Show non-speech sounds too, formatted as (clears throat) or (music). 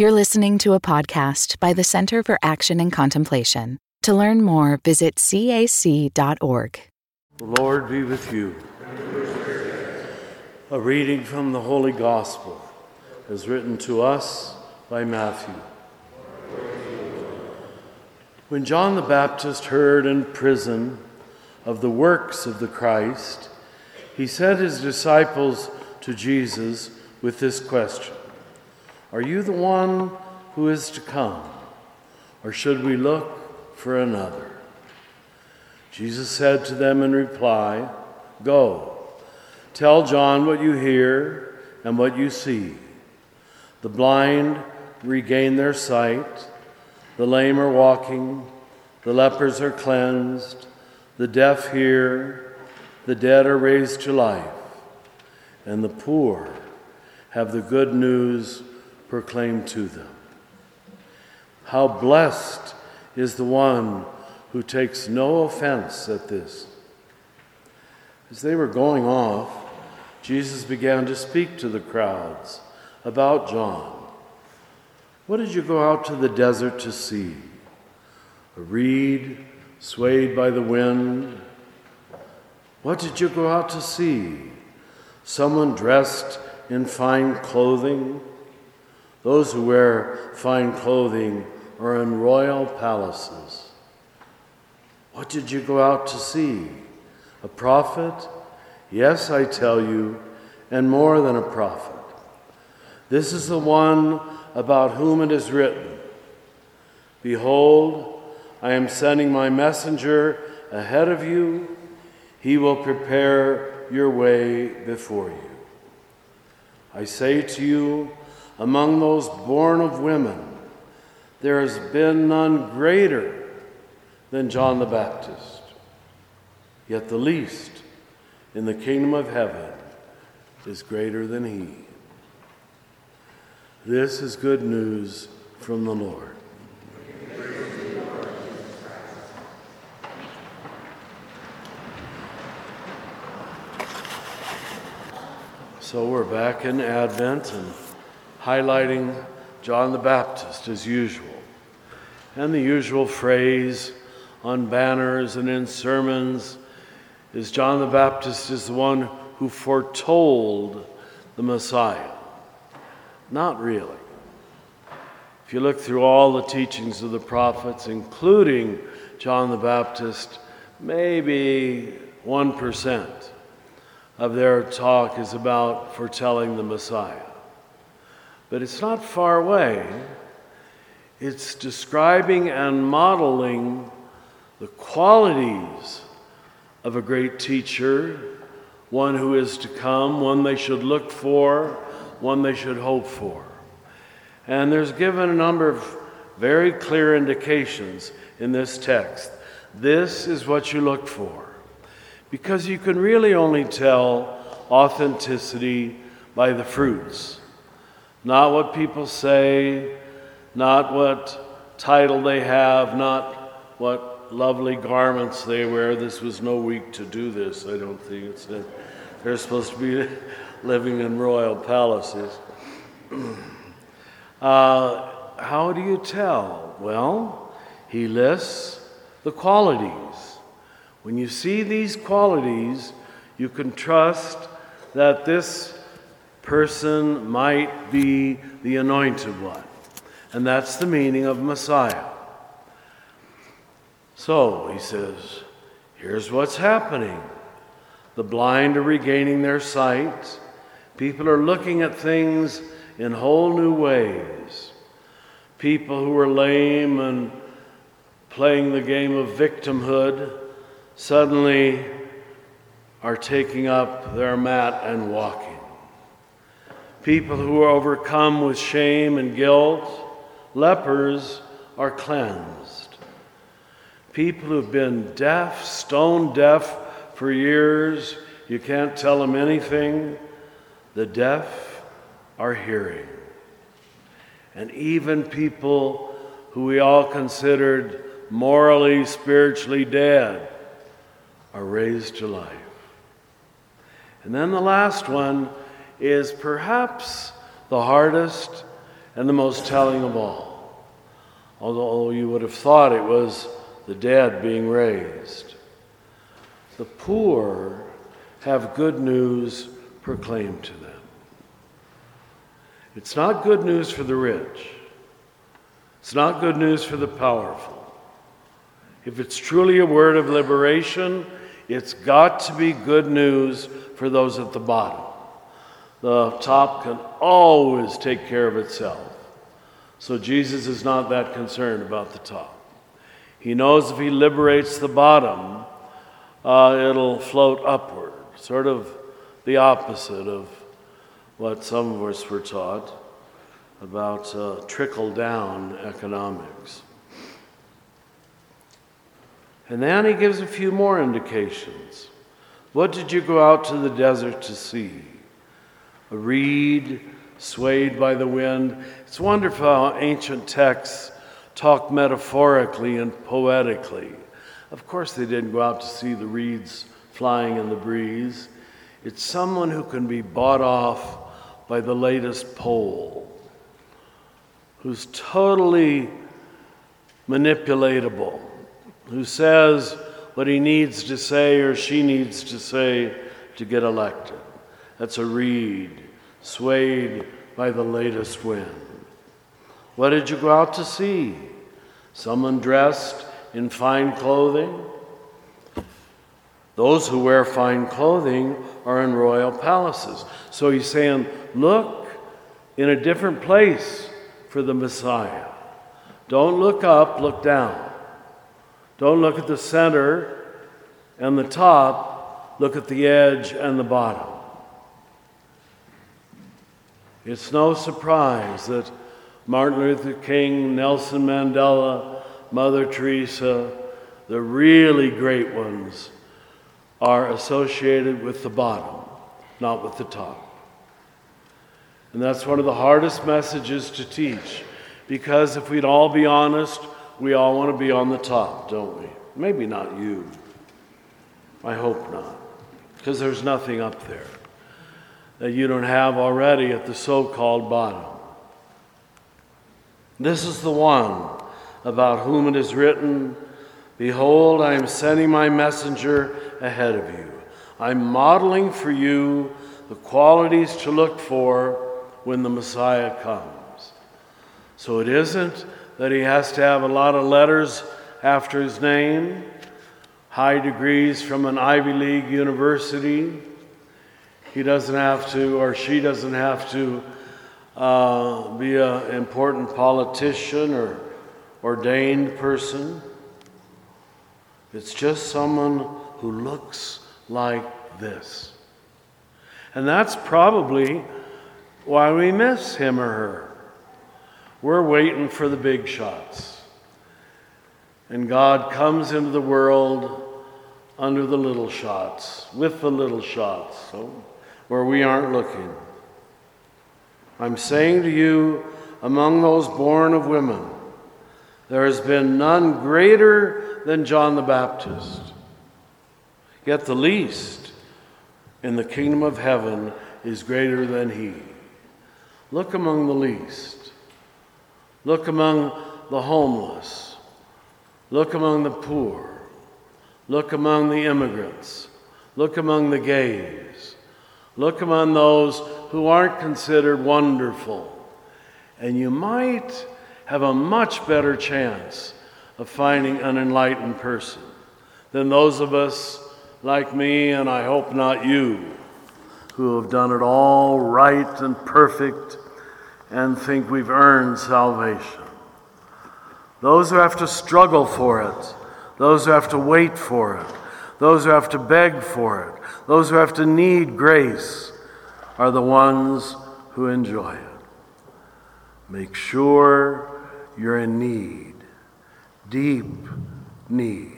You're listening to a podcast by the Center for Action and Contemplation. To learn more, visit cac.org. The Lord be with you. A reading from the Holy Gospel is written to us by Matthew. When John the Baptist heard in prison of the works of the Christ, he sent his disciples to Jesus with this question are you the one who is to come, or should we look for another? Jesus said to them in reply, Go, tell John what you hear and what you see. The blind regain their sight, the lame are walking, the lepers are cleansed, the deaf hear, the dead are raised to life, and the poor have the good news proclaimed to them. How blessed is the one who takes no offense at this. As they were going off, Jesus began to speak to the crowds about John. What did you go out to the desert to see? A reed swayed by the wind? What did you go out to see? Someone dressed in fine clothing? Those who wear fine clothing are in royal palaces. What did you go out to see? A prophet? Yes, I tell you, and more than a prophet. This is the one about whom it is written Behold, I am sending my messenger ahead of you. He will prepare your way before you. I say to you, among those born of women, there has been none greater than John the Baptist. Yet the least in the kingdom of heaven is greater than he. This is good news from the Lord. So we're back in Advent and highlighting John the Baptist as usual. And the usual phrase on banners and in sermons is John the Baptist is the one who foretold the Messiah. Not really. If you look through all the teachings of the prophets, including John the Baptist, maybe 1% of their talk is about foretelling the Messiah. But it's not far away. It's describing and modeling the qualities of a great teacher, one who is to come, one they should look for, one they should hope for. And there's given a number of very clear indications in this text. This is what you look for. Because you can really only tell authenticity by the fruits. Not what people say, not what title they have, not what lovely garments they wear. This was no week to do this, I don't think. It's, they're supposed to be (laughs) living in royal palaces. (clears throat) Uh, how do you tell? Well, he lists the qualities. When you see these qualities, you can trust that this person might be the anointed one. And that's the meaning of Messiah. So, he says, here's what's happening the blind are regaining their sight, people are looking at things in whole new ways. People who were lame and playing the game of victimhood suddenly are taking up their mat and walking. People who are overcome with shame and guilt, lepers, are cleansed. People who've been deaf, stone deaf for years, you can't tell them anything, the deaf are hearing. And even people who we all considered morally, spiritually dead are raised to life. And then the last one is perhaps the hardest and the most telling of all. Although you would have thought it was the dead being raised. The poor have good news proclaimed to them. It's not good news for the rich. It's not good news for the powerful. If it's truly a word of liberation, it's got to be good news for those at the bottom. The top can always take care of itself. So Jesus is not that concerned about the top. He knows if he liberates the bottom, uh, it'll float upward, sort of the opposite of what some of us were taught about uh, trickle down economics. And then he gives a few more indications. What did you go out to the desert to see? A reed swayed by the wind. It's wonderful how ancient texts talk metaphorically and poetically. Of course, they didn't go out to see the reeds flying in the breeze. It's someone who can be bought off by the latest poll, who's totally manipulatable, who says what he needs to say or she needs to say to get elected. That's a reed swayed by the latest wind. What did you go out to see? Someone dressed in fine clothing? Those who wear fine clothing are in royal palaces. So he's saying, look in a different place for the Messiah. Don't look up, look down. Don't look at the center and the top, look at the edge and the bottom. It's no surprise that Martin Luther King, Nelson Mandela, Mother Teresa, the really great ones, are associated with the bottom, not with the top. And that's one of the hardest messages to teach because if we'd all be honest, we all want to be on the top, don't we? Maybe not you. I hope not. Because there's nothing up there that you don't have already at the so called bottom. This is the one about whom it is written Behold, I am sending my messenger ahead of you. I'm modeling for you the qualities to look for when the Messiah comes. So it isn't that he has to have a lot of letters after his name, high degrees from an Ivy League university. He doesn't have to, or she doesn't have to, uh, be an important politician or ordained person. It's just someone who looks like this. And that's probably why we miss him or her. We're waiting for the big shots. And God comes into the world under the little shots, with the little shots, so, where we aren't looking. I'm saying to you, among those born of women, there has been none greater than John the Baptist. Yet the least in the kingdom of heaven is greater than he. Look among the least. Look among the homeless. Look among the poor. Look among the immigrants. Look among the gays. Look among those who aren't considered wonderful. And you might have a much better chance of finding an enlightened person than those of us like me, and I hope not you, who have done it all right and perfect and think we've earned salvation. Those who have to struggle for it, those who have to wait for it, those who have to beg for it, those who have to need grace are the ones who enjoy it. Make sure you're in need, deep need.